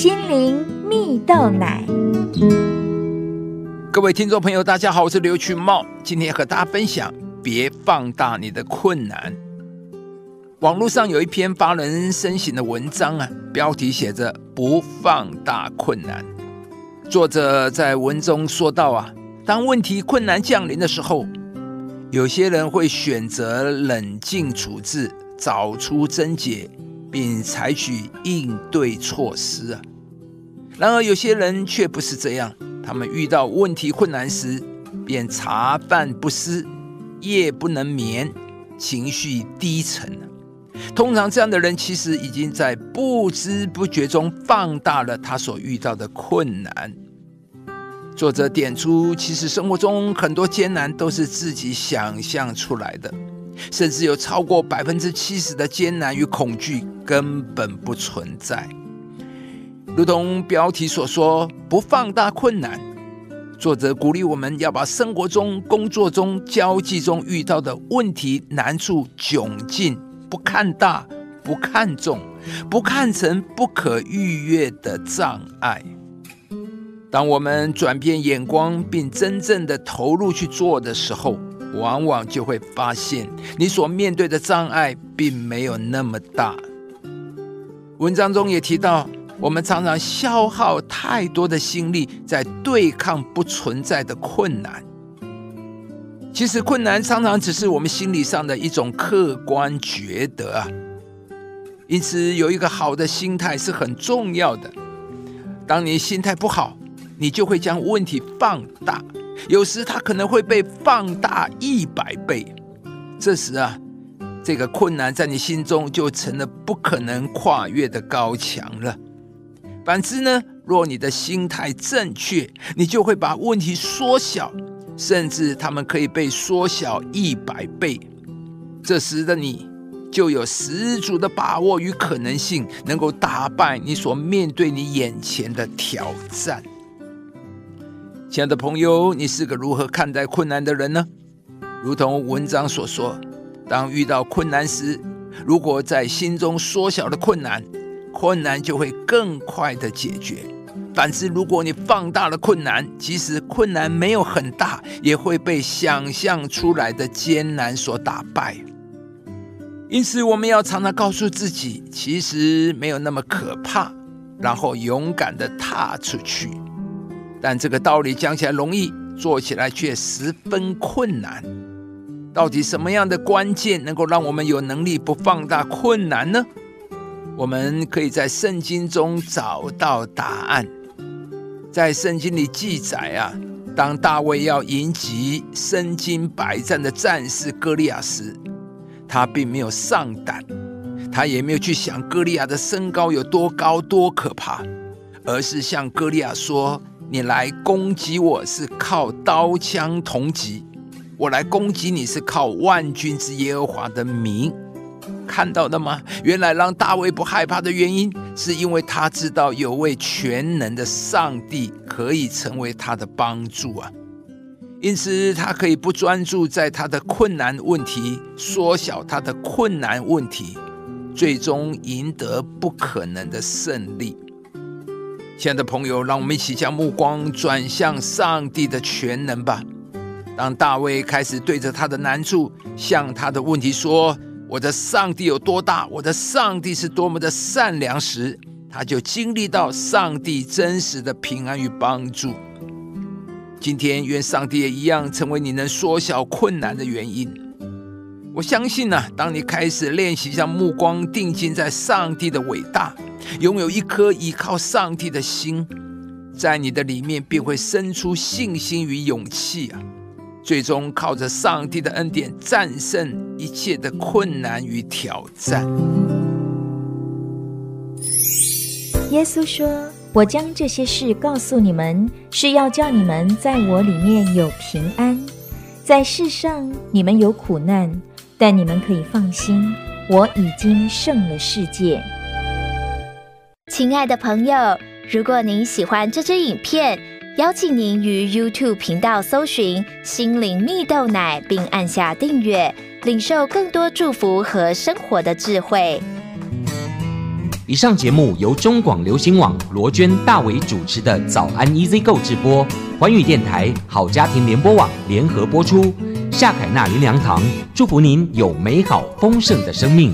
心灵蜜豆奶。各位听众朋友，大家好，我是刘群茂，今天和大家分享：别放大你的困难。网络上有一篇发人深省的文章啊，标题写着“不放大困难”。作者在文中说到啊，当问题困难降临的时候，有些人会选择冷静处置，找出症结。并采取应对措施啊。然而，有些人却不是这样，他们遇到问题困难时，便茶饭不思，夜不能眠，情绪低沉通常，这样的人其实已经在不知不觉中放大了他所遇到的困难。作者点出，其实生活中很多艰难都是自己想象出来的。甚至有超过百分之七十的艰难与恐惧根本不存在，如同标题所说，不放大困难。作者鼓励我们要把生活中、工作中、交际中遇到的问题、难处、窘境，不看大、不看重、不看成不可逾越的障碍。当我们转变眼光，并真正的投入去做的时候，往往就会发现，你所面对的障碍并没有那么大。文章中也提到，我们常常消耗太多的心力在对抗不存在的困难。其实，困难常常只是我们心理上的一种客观觉得啊。因此，有一个好的心态是很重要的。当你心态不好，你就会将问题放大。有时它可能会被放大一百倍，这时啊，这个困难在你心中就成了不可能跨越的高墙了。反之呢，若你的心态正确，你就会把问题缩小，甚至他们可以被缩小一百倍。这时的你就有十足的把握与可能性，能够打败你所面对你眼前的挑战。亲爱的朋友，你是个如何看待困难的人呢？如同文章所说，当遇到困难时，如果在心中缩小了困难，困难就会更快的解决；反之，如果你放大了困难，即使困难没有很大，也会被想象出来的艰难所打败。因此，我们要常常告诉自己，其实没有那么可怕，然后勇敢的踏出去。但这个道理讲起来容易，做起来却十分困难。到底什么样的关键能够让我们有能力不放大困难呢？我们可以在圣经中找到答案。在圣经里记载啊，当大卫要迎击身经百战的战士歌利亚时，他并没有上胆，他也没有去想歌利亚的身高有多高多可怕，而是向歌利亚说。你来攻击我是靠刀枪同级，我来攻击你是靠万军之耶和华的名，看到的吗？原来让大卫不害怕的原因，是因为他知道有位全能的上帝可以成为他的帮助啊，因此他可以不专注在他的困难问题，缩小他的困难问题，最终赢得不可能的胜利。亲爱的朋友，让我们一起将目光转向上帝的全能吧。当大卫开始对着他的难处，向他的问题说：“我的上帝有多大？我的上帝是多么的善良时，他就经历到上帝真实的平安与帮助。今天，愿上帝也一样成为你能缩小困难的原因。我相信呢，当你开始练习将目光定睛在上帝的伟大。拥有一颗依靠上帝的心，在你的里面便会生出信心与勇气啊！最终靠着上帝的恩典战胜一切的困难与挑战。耶稣说：“我将这些事告诉你们，是要叫你们在我里面有平安。在世上你们有苦难，但你们可以放心，我已经胜了世界。”亲爱的朋友，如果您喜欢这支影片，邀请您于 YouTube 频道搜寻“心灵蜜豆奶”，并按下订阅，领受更多祝福和生活的智慧。以上节目由中广流行网罗娟、大伟主持的《早安 EZ 购》直播，环宇电台好家庭联播网联合播出。夏凯纳林良堂祝福您有美好丰盛的生命。